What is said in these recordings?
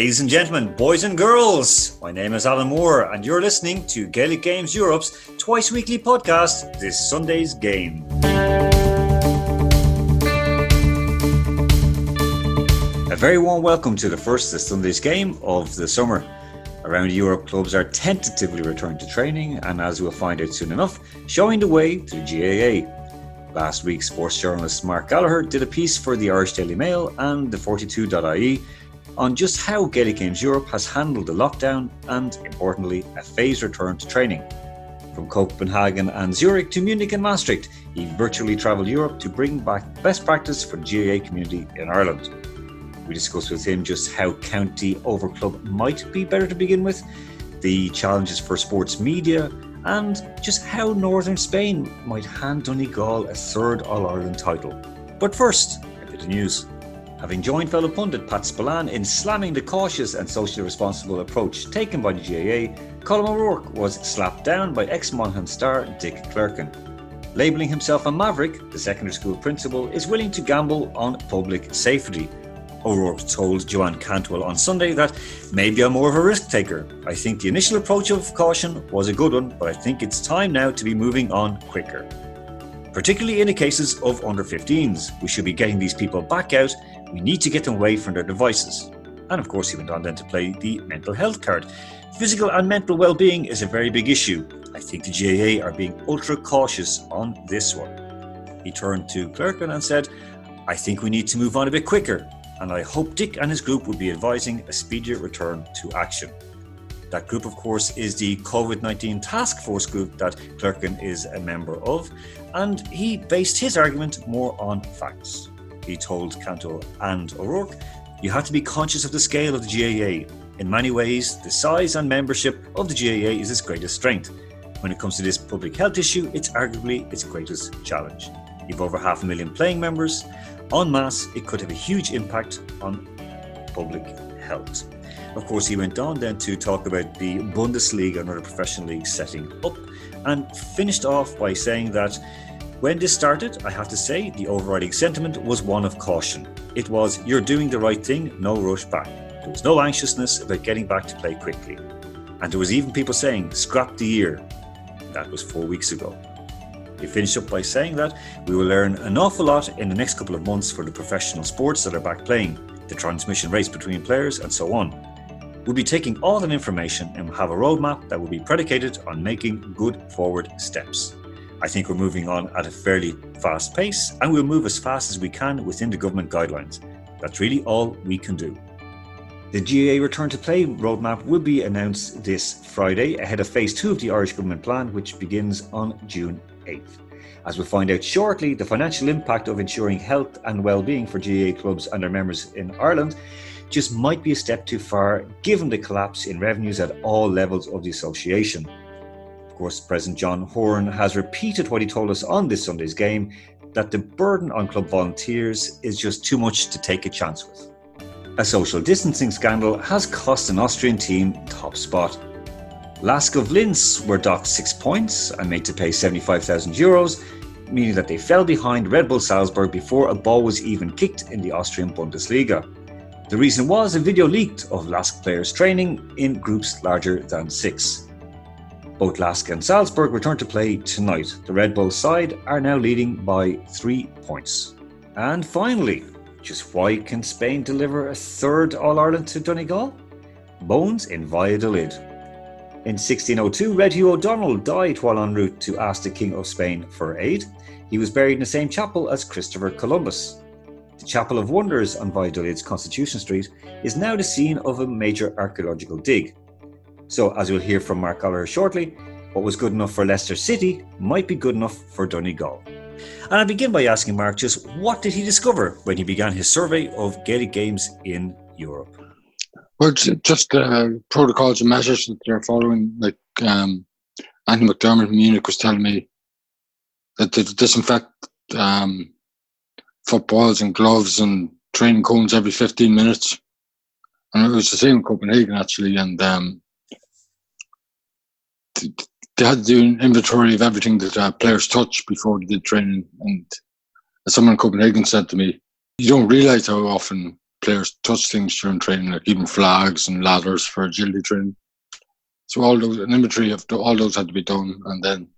Ladies and gentlemen, boys and girls, my name is Alan Moore, and you're listening to Gaelic Games Europe's twice weekly podcast, This Sunday's Game. A very warm welcome to the first This Sunday's Game of the summer. Around Europe, clubs are tentatively returning to training, and as we'll find out soon enough, showing the way to the GAA. Last week, sports journalist Mark Gallagher did a piece for the Irish Daily Mail and the 42.ie on just how Gaelic Games Europe has handled the lockdown and, importantly, a phased return to training. From Copenhagen and Zurich to Munich and Maastricht, he virtually travelled Europe to bring back best practice for the GAA community in Ireland. We discussed with him just how county over club might be better to begin with, the challenges for sports media, and just how Northern Spain might hand Donegal a third All Ireland title. But first, a bit of news. Having joined fellow pundit Pat Spillane in slamming the cautious and socially responsible approach taken by the GAA, Colm O'Rourke was slapped down by ex Monaghan star Dick Clerkin. Labelling himself a maverick, the secondary school principal is willing to gamble on public safety. O'Rourke told Joanne Cantwell on Sunday that maybe I'm more of a risk taker. I think the initial approach of caution was a good one, but I think it's time now to be moving on quicker. Particularly in the cases of under 15s, we should be getting these people back out we need to get them away from their devices. And of course, he went on then to play the mental health card. Physical and mental well being is a very big issue. I think the GAA are being ultra cautious on this one. He turned to Clerkin and said, I think we need to move on a bit quicker, and I hope Dick and his group will be advising a speedier return to action. That group, of course, is the COVID 19 task force group that Clerkin is a member of, and he based his argument more on facts he told Cantwell and O'Rourke, you have to be conscious of the scale of the GAA. In many ways, the size and membership of the GAA is its greatest strength. When it comes to this public health issue, it's arguably its greatest challenge. You've over half a million playing members. En masse, it could have a huge impact on public health. Of course, he went on then to talk about the Bundesliga and other professional leagues setting up and finished off by saying that when this started, I have to say the overriding sentiment was one of caution. It was, you're doing the right thing, no rush back. There was no anxiousness about getting back to play quickly. And there was even people saying, scrap the year. That was four weeks ago. He finished up by saying that we will learn an awful lot in the next couple of months for the professional sports that are back playing, the transmission rates between players, and so on. We'll be taking all that information and have a roadmap that will be predicated on making good forward steps. I think we're moving on at a fairly fast pace, and we'll move as fast as we can within the government guidelines. That's really all we can do. The GAA return to play roadmap will be announced this Friday ahead of phase two of the Irish government plan, which begins on June 8th. As we'll find out shortly, the financial impact of ensuring health and well-being for GAA clubs and their members in Ireland just might be a step too far given the collapse in revenues at all levels of the association course, President John Horan has repeated what he told us on this Sunday's game that the burden on club volunteers is just too much to take a chance with. A social distancing scandal has cost an Austrian team top spot. Lask of Linz were docked six points and made to pay 75,000 euros, meaning that they fell behind Red Bull Salzburg before a ball was even kicked in the Austrian Bundesliga. The reason was a video leaked of Lask players training in groups larger than six. Both Lask and Salzburg return to play tonight. The Red Bull side are now leading by three points. And finally, just why can Spain deliver a third All Ireland to Donegal? Bones in Valladolid. In 1602, Red Hugh O'Donnell died while en route to ask the King of Spain for aid. He was buried in the same chapel as Christopher Columbus. The Chapel of Wonders on Valladolid's Constitution Street is now the scene of a major archaeological dig. So, as you'll hear from Mark Gallagher shortly, what was good enough for Leicester City might be good enough for Donegal. And I begin by asking Mark just what did he discover when he began his survey of Gaelic games in Europe? Well, just uh, protocols and measures that they're following. Like um, Anthony McDermott from Munich was telling me that they disinfect um, footballs and gloves and training cones every 15 minutes. And it was the same in Copenhagen actually. And um, they had to do an inventory of everything that uh, players touch before they did training. And as someone in Copenhagen said to me, you don't realize how often players touch things during training, like even flags and ladders for agility training. So all those an inventory of all those had to be done, and then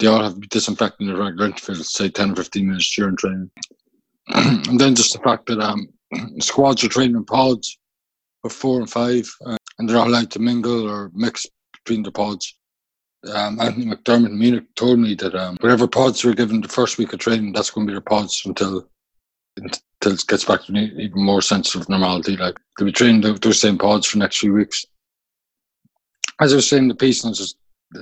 they all have to be disinfected in the regular intervals, say 10 or 15 minutes during training. and then just the fact that um, squads are training in pods of four and five, uh, and they're not allowed to mingle or mix between the pods. Um, Anthony McDermott in Munich told me that um, whatever pods were given the first week of training, that's going to be their pods until until it gets back to an even more sense of normality. Like they'll be training those same pods for the next few weeks. As I was saying, the piece, and as,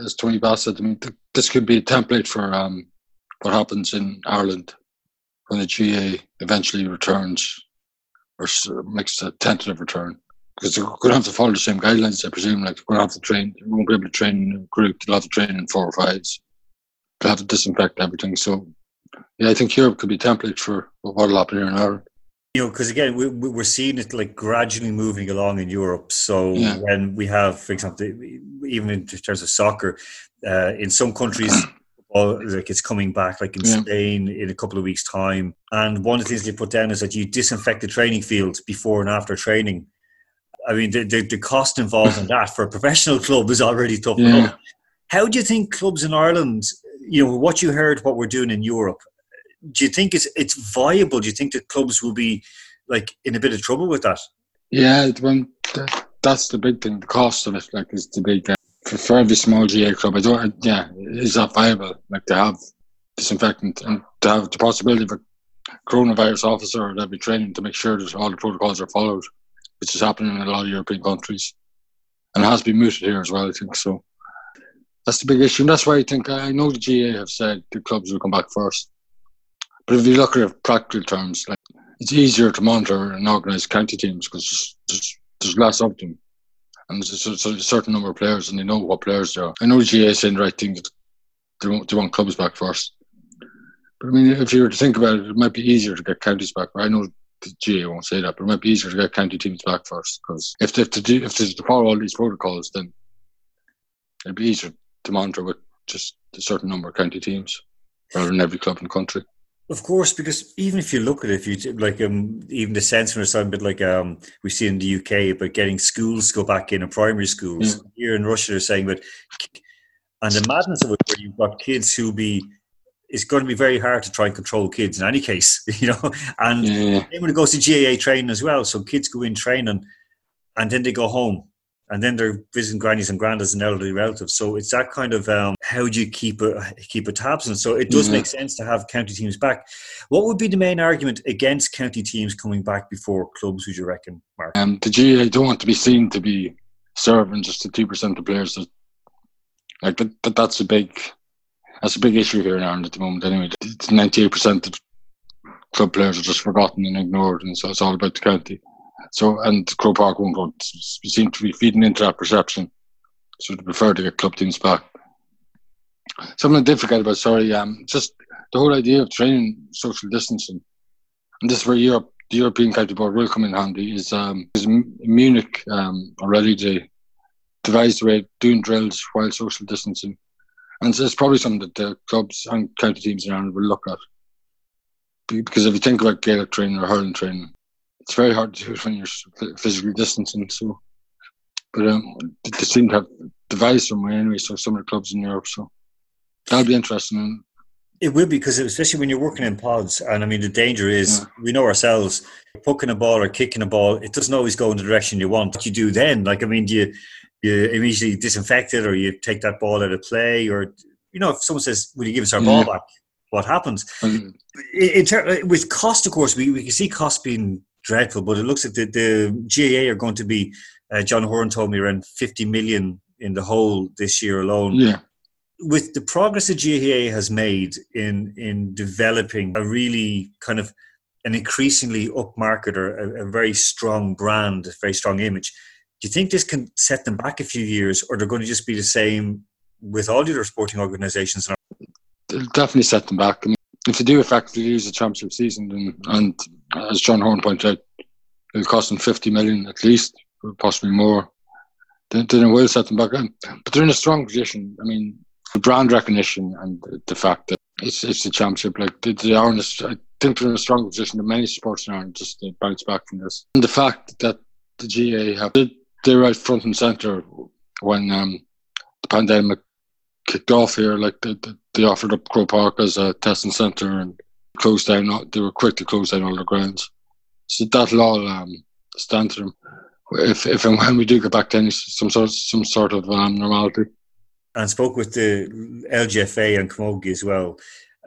as Tony Bass said, I mean, th- this could be a template for um, what happens in Ireland when the GAA eventually returns or makes a tentative return. Because they're going to have to follow the same guidelines, I presume. Like, they're going to have to train, they won't be able to train in a group, they'll have to train in four or fives. They'll have to disinfect everything. So, yeah, I think Europe could be a template for what'll happen here in Ireland. You know, because again, we, we're seeing it like gradually moving along in Europe. So yeah. when we have, for example, even in terms of soccer, uh, in some countries, like it's coming back, like in yeah. Spain in a couple of weeks' time. And one of the things they put down is that you disinfect the training fields before and after training. I mean, the, the, the cost involved in that for a professional club is already tough yeah. enough. How do you think clubs in Ireland, you know, what you heard, what we're doing in Europe, do you think it's it's viable? Do you think that clubs will be like in a bit of trouble with that? Yeah, when that's the big thing. The cost of it, like, is the big. Uh, for, for every small GAA club, I don't. Yeah, is that viable? Like to have disinfectant and to have the possibility of a coronavirus officer that be training to make sure that all the protocols are followed, which is happening in a lot of European countries, and has been mooted here as well. I think so. That's the big issue. And that's why I think I know the GAA have said the clubs will come back first. But if you look at it practical terms, like it's easier to monitor and organise county teams because there's, there's, less of them. And there's a, a, certain number of players and they know what players they are. I know the GAA is saying the right thing that they want, they want clubs back first. But I mean, if you were to think about it, it might be easier to get counties back. I know the GAA won't say that, but it might be easier to get county teams back first because if they have to do, if they have to follow all these protocols, then it'd be easier to monitor with just a certain number of county teams rather than every club in the country. Of course, because even if you look at it, if you like, um, even the sense or something, but like um, we see in the UK about getting schools to go back in, in primary schools. Yeah. Here in Russia, they're saying, but and the madness of it, where you've got kids who be, it's going to be very hard to try and control kids in any case, you know. And yeah. when it goes to GAA training as well, so kids go in training, and then they go home and then they're visiting grannies and grandads and elderly relatives. So it's that kind of um, how do you keep a keep a tabs and so it does mm-hmm. make sense to have county teams back. What would be the main argument against county teams coming back before clubs? Would you reckon, Mark? Um, the GAA don't want to be seen to be serving just the two percent of players. That, like that, that, that's a big that's a big issue here in Ireland at the moment. Anyway, it's ninety eight percent of club players are just forgotten and ignored, and so it's all about the county. So, and Croke Park won't go, seem to be feeding into that perception. So they prefer to get club teams back. Something I did forget about, sorry, um, just the whole idea of training social distancing. And this is where Europe, the European County Board will come in handy, is, um, is Munich um, already they devised a way of doing drills while social distancing. And so it's probably something that the clubs and county teams around will look at. Because if you think about Gaelic training or hurling training, it's very hard to do it when you're physically distancing. So, but um, they seem to have devised some way anyway. So some of the clubs in Europe. So that'll be interesting. It will be because especially when you're working in pods, and I mean the danger is yeah. we know ourselves poking a ball or kicking a ball. It doesn't always go in the direction you want. What you do then, like I mean, do you you immediately disinfect it, or you take that ball out of play, or you know, if someone says, "Will you give us our yeah. ball back?" What happens? Mm-hmm. In, in with cost, of course, we, we can see cost being dreadful. But it looks like the, the GAA are going to be, uh, John Horan told me, around 50 million in the whole this year alone. Yeah. With the progress the GAA has made in, in developing a really kind of an increasingly upmarket or a, a very strong brand, a very strong image, do you think this can set them back a few years or they're going to just be the same with all the other sporting organisations? It'll definitely set them back. I mean, if they do effectively use the championship season, and, and as John Horan pointed out, it'll cost them 50 million at least, possibly more. Then, then it will set them back in. But they're in a strong position. I mean, the brand recognition and the fact that it's it's the championship. Like they, are, in a, think they're in a stronger position than many sports now, just to bounce back from this. And the fact that the GAA have they're right front and centre when um, the pandemic kicked off here. Like they, they offered up Croke Park as a testing centre and closed down. They were quick to close down all the grounds. So that'll all um, stand to them if if and when we do get back to any some sort some sort of um, normality. And spoke with the LGFA and Camogie as well.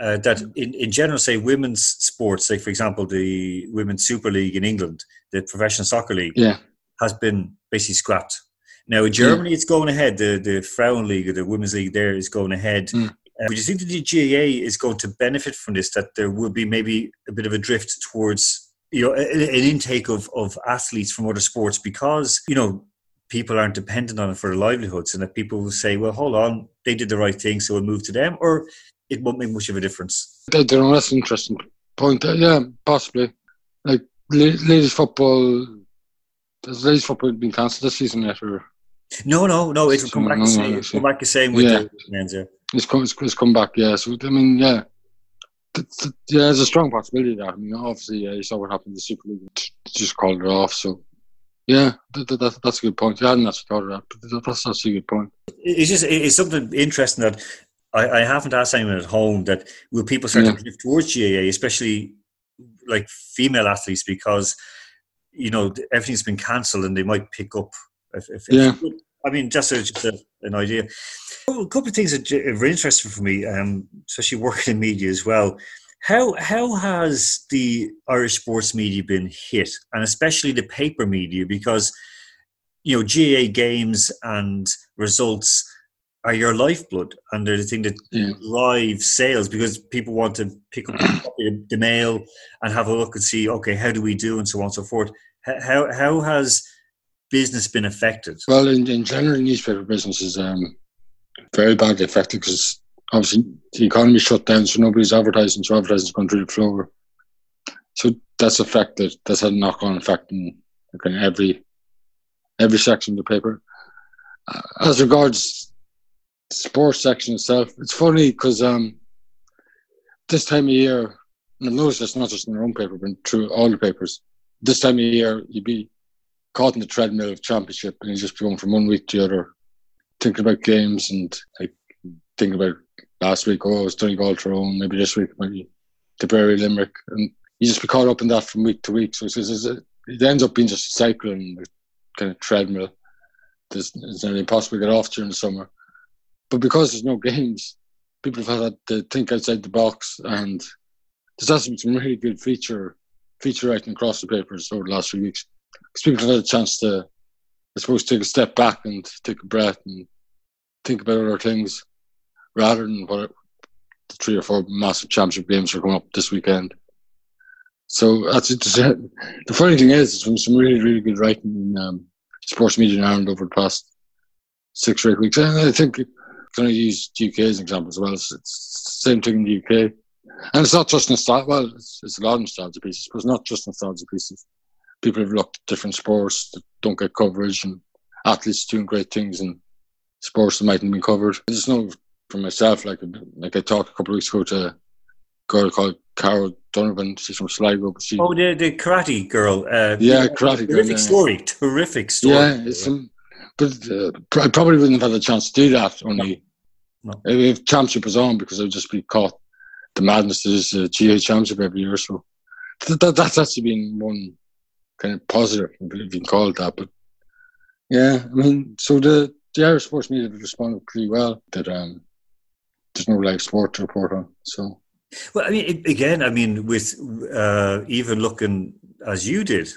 Uh, that in, in general, say women's sports, like for example, the Women's Super League in England, the Professional Soccer League, yeah. Has been basically scrapped. Now in Germany, yeah. it's going ahead. The the Frauen League, the Women's League, there is going ahead. Mm. Uh, would you think that the GAA is going to benefit from this? That there will be maybe a bit of a drift towards you know an intake of of athletes from other sports because you know people aren't dependent on it for their livelihoods, and that people will say, "Well, hold on, they did the right thing, so we'll move to them," or it won't make much of a difference. That's an interesting point. Uh, yeah, possibly. Like ladies football, has ladies football been cancelled this season yet? Or? No, no, no. It's come back, the same, come back the same with yeah. the It's come, it's, it's come back. Yeah. So I mean, yeah. Yeah, there's a strong possibility that. I mean, obviously, yeah, you saw what happened in the Super League. Just called it off. So, yeah, that, that, that's a good point. Yeah, I hadn't actually thought of that, but that's, that's a good point. It's just it's something interesting that I, I haven't asked anyone at home that will people start yeah. to drift towards GAA, especially like female athletes, because you know everything's been cancelled and they might pick up. If, if, yeah. If, I mean, just, a, just a, an idea. A couple of things that are interesting for me, um, especially working in media as well. How how has the Irish sports media been hit, and especially the paper media, because you know GAA games and results are your lifeblood and they're the thing that yeah. drives sales because people want to pick up the mail and have a look and see okay how do we do and so on and so forth how how has business been affected well in, in general newspaper business is um, very badly affected because obviously the economy shut down so nobody's advertising so advertising's going through the floor so that's affected that's had a knock-on effect in of every every section of the paper uh, as regards sports section itself. It's funny because um, this time of year, and I noticed it's not just in our own paper, but through all the papers. This time of year, you'd be caught in the treadmill of championship, and you just be going from one week to the other, thinking about games and like thinking about last week. Oh, it's Donegal Tyrone. Maybe this week, maybe Tipperary Limerick, and you just be caught up in that from week to week. So it's, it's, it ends up being just a cycle and kind of treadmill. There's, it's not impossible to get off during the summer but because there's no games, people have had to think outside the box, and there's also some really good feature feature writing across the papers over the last few weeks. Because people have had a chance to, I suppose, take a step back and take a breath and think about other things rather than what the three or four massive championship games are coming up this weekend. So that's it. The funny thing is, it's been some really, really good writing in um, sports media in Ireland over the past six or eight weeks. And I think can I use UK as an example as well? It's, it's the same thing in the UK. And it's not just nostalgia, well, it's, it's a lot of nostalgia pieces, but it's not just nostalgia pieces. People have looked at different sports that don't get coverage and athletes doing great things in sports that mightn't been covered. I just know for myself, like like I talked a couple of weeks ago to a girl called Carol Donovan. She's from Sligo. But she, oh, the, the karate girl. Uh, yeah, karate girl. Terrific yeah. story. Terrific story. Yeah, it's, but uh, I probably wouldn't have had a chance to do that only no. No. if championship was on because I'd just be caught the madness that is a GAA championship every year. So that, that, that's actually been one kind of positive, if you can call it that. But yeah, I mean, so the, the Irish sports media responded pretty well that um, there's no live sport to report on. So. Well, I mean, again, I mean, with uh, even looking as you did,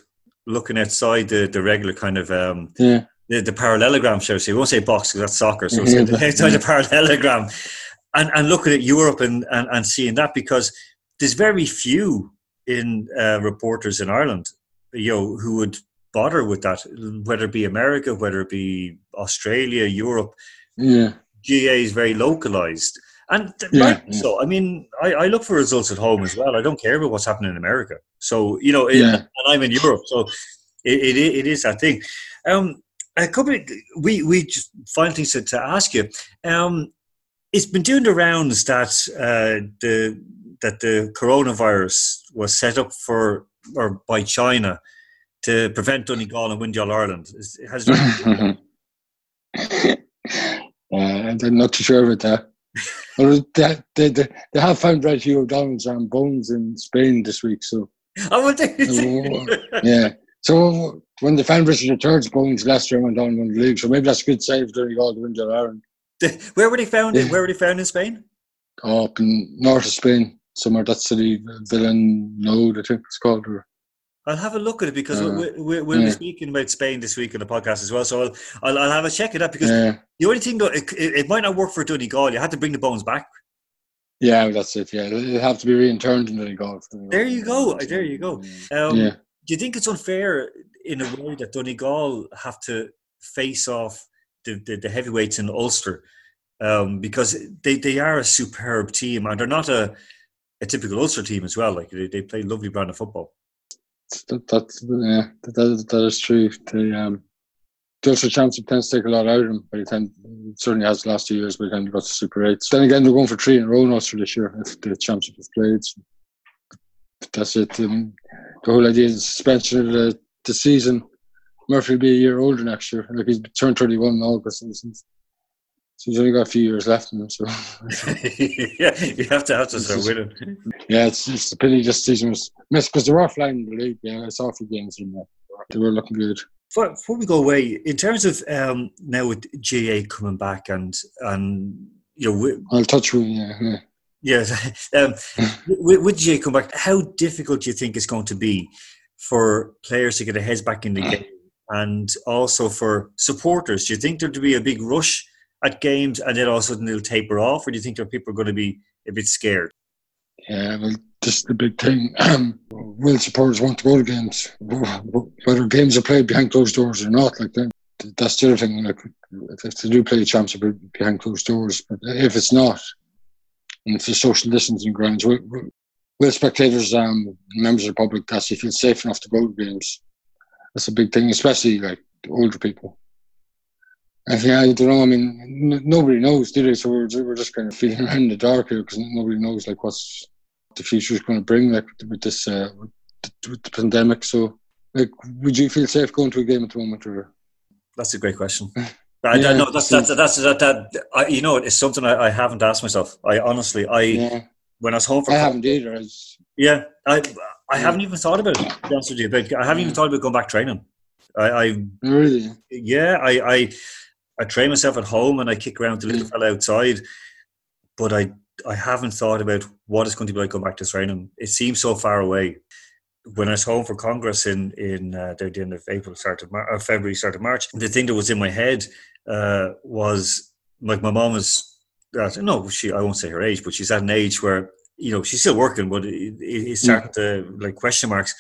looking outside the, the regular kind of um, yeah the, the parallelogram show. So we won't say box because that's soccer. So it's the parallelogram, and and looking at Europe and, and and seeing that because there's very few in uh, reporters in Ireland, you know, who would bother with that, whether it be America, whether it be Australia, Europe. Yeah, GAA is very localized. And yeah, yeah. so, I mean, I, I, look for results at home as well. I don't care about what's happening in America. So, you know, it, yeah. and I'm in Europe, so it, it, it is that thing. Um, a couple of, we we just final things to, to ask you. Um, it's been doing the rounds that uh, the that the coronavirus was set up for or by China to prevent Donegal and win All Ireland? Has uh, I'm not too sure about that. well, they, they, they, they have found Hugh O'Donnell's um, bones in Spain this week, so. Oh, well, they, yeah. So when the fan versus returns bones, Leicester went on won the league. So maybe that's a good save during all the win All Ireland. Where were they found? In, where were they found in Spain? Oh, up in north of Spain, somewhere that city, Villanode, I think it's called. Or, I'll have a look at it because uh, we, we, we'll yeah. be speaking about Spain this week on the podcast as well. So I'll I'll, I'll have a check it out because yeah. the only thing though it, it, might not work for Donegal. You had to bring the bones back. Yeah, that's it. Yeah, it have to be reinterned in Donegal. There you go. There you go. Um, yeah. Do you think it's unfair in a way that Donegal have to face off the, the, the heavyweights in Ulster? Um, because they, they are a superb team and they're not a, a typical Ulster team as well. Like they, they play lovely brand of football. That, that's yeah, that, that is true. They um, the Ulster Championship tends to take a lot out of them. The time it certainly has the last two years by the time they got to Super Eight. Then again, they're going for three in a row in Ulster this year if the championship is played. So that's it. Um, the whole idea is the suspension of the, the season. Murphy will be a year older next year. Like he's turned 31 in August. So he's only got a few years left in him. So yeah, you have to have to start winning. Yeah, it's just a pity this season was missed because they're were flying the league. Yeah, it's awful games in there. They were looking good. Before, before we go away, in terms of um, now with GAA coming back and and you know, we, I'll touch with yeah. yeah. Yes. Um, with, with GAA come back, how difficult do you think it's going to be for players to get their heads back in the game, and also for supporters? Do you think there'll be a big rush at games, and then all of a sudden they'll taper off, or do you think that people are going to be a bit scared? Yeah, well, this is the big thing. will supporters want to go to games, whether games are played behind closed doors or not? Like that, that's the other thing. Like if they do play a championship behind closed doors, but if it's not, and if there's social distancing grounds, will, will spectators, um, members of the public, actually feel safe enough to go to games? That's a big thing, especially like older people. And yeah, I don't know. I mean, n- nobody knows, do they? So we're, we're just kind of feeling around in the dark here because nobody knows like what's the future is going to bring, like with, this uh, with, with, the pandemic. So, like, would you feel safe going to a game at the moment, or? That's a great question. I yeah, know that's that's that's that, that I, you know it's something I, I, haven't asked myself. I honestly I yeah. When I was home for I haven't either. Yeah, I I haven't even thought about it. To be honest you, but I haven't even thought about going back training. I, I really yeah I I I train myself at home and I kick around the little fella outside, but I I haven't thought about what it's going to be like going back to training. It seems so far away. When I was home for Congress in in uh, the end of April, start of Mar- February, start of March, the thing that was in my head uh, was like my mom was. Uh, no, she I won't say her age, but she's at an age where you know she's still working, but it, it's starting to like question marks.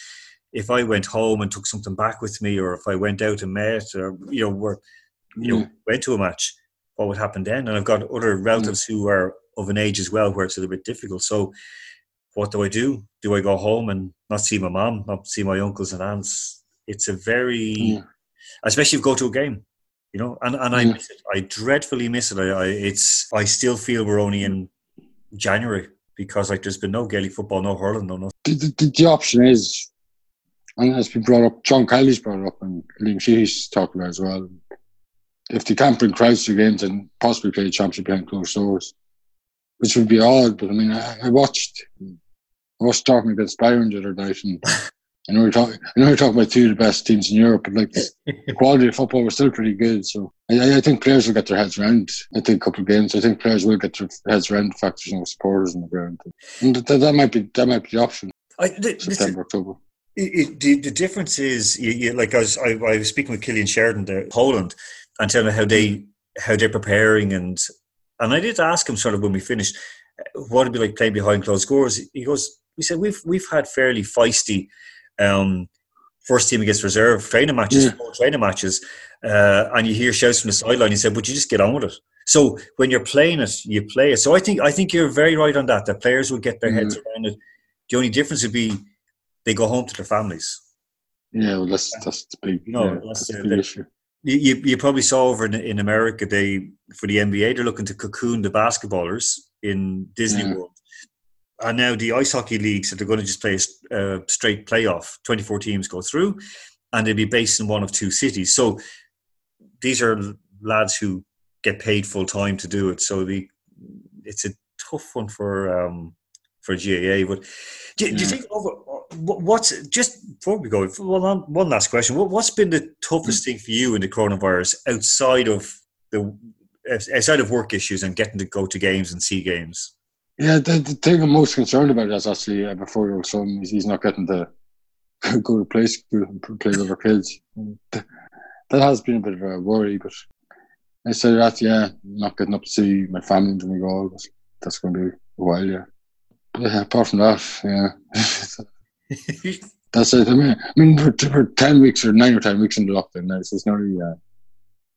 If I went home and took something back with me, or if I went out and met, or you know, were you know, went to a match, what would happen then? And I've got other relatives who are of an age as well where it's a little bit difficult. So, what do I do? Do I go home and not see my mom, not see my uncles and aunts? It's a very, especially if you go to a game, you know, and, and I miss it. I dreadfully miss it. I, I, it's I still feel we're only in January because like there's been no Gaelic football, no hurling, no nothing. The, the, the option is, and it's been brought up. John Kiely's brought up, and Liam Sheedy's talking about as well if they can't bring crowds to games and possibly play a championship behind closed doors, which would be odd. But I mean, I, I watched I watched talking against Bayern the other night, and I know we're talking. I know we're talking about two of the best teams in Europe, but like the quality of football was still pretty good. So I, I think players will get their heads around. I think a couple of games. I think players will get their heads around the fact there's no supporters on the ground, and that, that might be that might be the option. I, the, September, October. It, the, the difference is, you, you, like I was, I, I was speaking with Cillian Sheridan there, Poland, and tell me how they how they're preparing and and I did ask him sort of when we finished what it'd be like playing behind closed doors. He goes, we said we've we've had fairly feisty um, first team against reserve training matches, yeah. training matches, uh, and you hear shouts from the sideline. He said, "Would you just get on with it?" So when you're playing it, you play it. So I think I think you're very right on that. That players will get their mm-hmm. heads around it. The only difference would be they go home to their families. Yeah, well, that's that's the big. No, yeah, that's, that's the big issue you, you probably saw over in, in America they for the NBA they're looking to cocoon the basketballers in Disney yeah. World, and now the ice hockey league said they're going to just play a uh, straight playoff. 24 teams go through, and they'll be based in one of two cities. So these are lads who get paid full time to do it. So the it's a tough one for um, for GAA. But do, yeah. do you think over what's just before we go? One one last question. What, what's been the toughest thing for you in the coronavirus outside of the outside of work issues and getting to go to games and see games? Yeah, the, the thing I'm most concerned about is actually uh, before your son, he's, he's not getting to go to play school and play with other kids. That has been a bit of a worry, but I said that, yeah, not getting up to see my family in Donegal, but that's going to be a while, yeah. But yeah, apart from that, yeah. that's it. I mean, I mean for, for 10 weeks or 9 or 10 weeks in the lockdown now, so it's nearly, uh,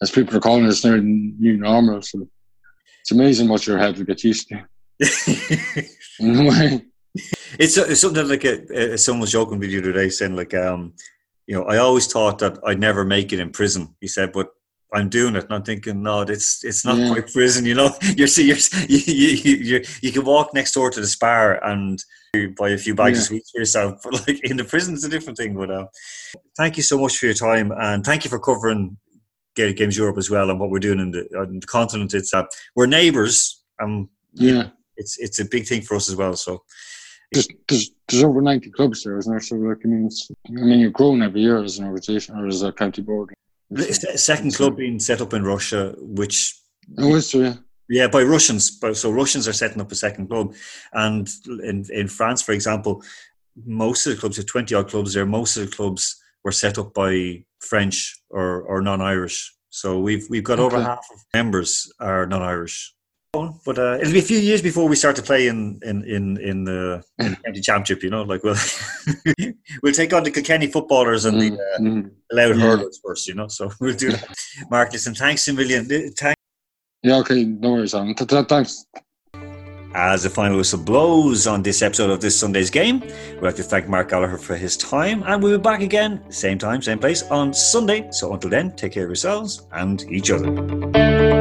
as people are calling it, it's nearly new normal, so it's amazing what your head will get used to. In a way. It's, it's something like a, a, someone was joking with you today saying like um you know I always thought that I'd never make it in prison he said but I'm doing it and I'm thinking no it's it's not yeah. quite prison you know you're see you're, you, you, you, you can walk next door to the spar and buy a few bags yeah. of sweets for yourself but like in the prison it's a different thing but uh, thank you so much for your time and thank you for covering Games Europe as well and what we're doing in the, on the continent it's uh, we're neighbours um yeah it's it's a big thing for us as well. So there's, there's, there's over 90 clubs there, isn't there? So like, I mean, I mean, you're growing every year as an organisation or as a county board. The second club being set up in Russia, which oh, is true, yeah. Yeah, by Russians. So Russians are setting up a second club, and in in France, for example, most of the clubs, have twenty odd clubs there, most of the clubs were set up by French or, or non-Irish. So we've we've got okay. over half of members are non-Irish but uh, it'll be a few years before we start to play in in in in the, in the county championship. You know, like we'll we'll take on the Kilkenny footballers and the uh, mm-hmm. loud yeah. hurlers first. You know, so we'll do that. Mark, listen, thanks a million. Thanks. Yeah. Okay. No worries, Alan. Thanks. As the final whistle blows on this episode of this Sunday's game, we'd like to thank Mark Gallagher for his time, and we'll be back again, same time, same place, on Sunday. So until then, take care of yourselves and each other.